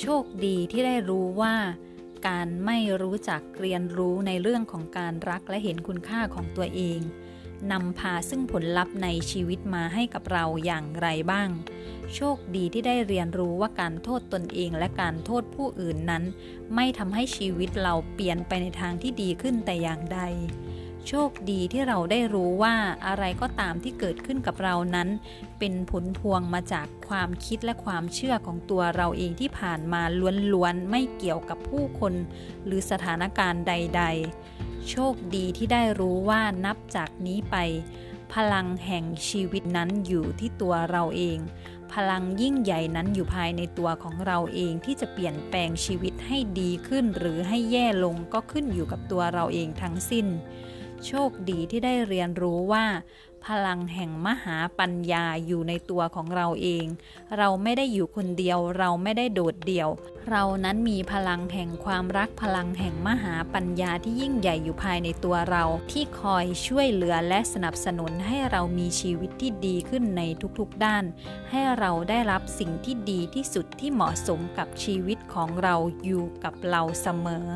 โชคดีที่ได้รู้ว่า การไม่รู้จักเรียนรู้ในเรื่องของการรักและเห็นคุณค่าของตัวเองนำพาซึ่งผลลัพธ์ในชีวิตมาให้กับเราอย่างไรบ้าง โชคดีที่ได้เรียนรู้ว่าการโทษตนเองและการโทษผู้อื่นนั้น ไม่ทำให้ชีวิตเราเปลี่ยนไปในทางที่ดีขึ้นแต่อย่างใด โชคดีที่เราได้รู้ว่าอะไรก็ตามที่เกิดขึ้นกับเรานั้น เป็นผลพวงมาจากความคิดและความเชื่อของตัวเราเองที่ผ่านมาล้วนๆ ไม่เกี่ยวกับผู้คน หรือสถานการณ์ใด ๆ โชคดีที่ได้รู้ว่านับจากนี้ไป พลังแห่งชีวิตนั้นอยู่ที่ตัวเราเอง พลังยิ่งใหญ่นั้นอยู่ภายในตัวของเราเองที่จะเปลี่ยนแปลงชีวิตให้ดีขึ้นหรือให้แย่ลงก็ขึ้นอยู่กับตัวเราเองทั้งสิ้น โชคดีที่ได้เรียนรู้ว่า พลังแห่งมหาปัญญาอยู่ในตัวของเราเอง เราไม่ได้อยู่คนเดียว เราไม่ได้โดดเดี่ยว เรานั้นมีพลังแห่งความรักพลังแห่งมหาปัญญาที่ยิ่งใหญ่อยู่ภายในตัวเรา ที่คอยช่วยเหลือและสนับสนุนให้เรามีชีวิตที่ดีขึ้นในทุกๆด้าน ให้เราได้รับสิ่งที่ดีที่สุดที่เหมาะสมกับชีวิตของเราอยู่กับเราเสมอ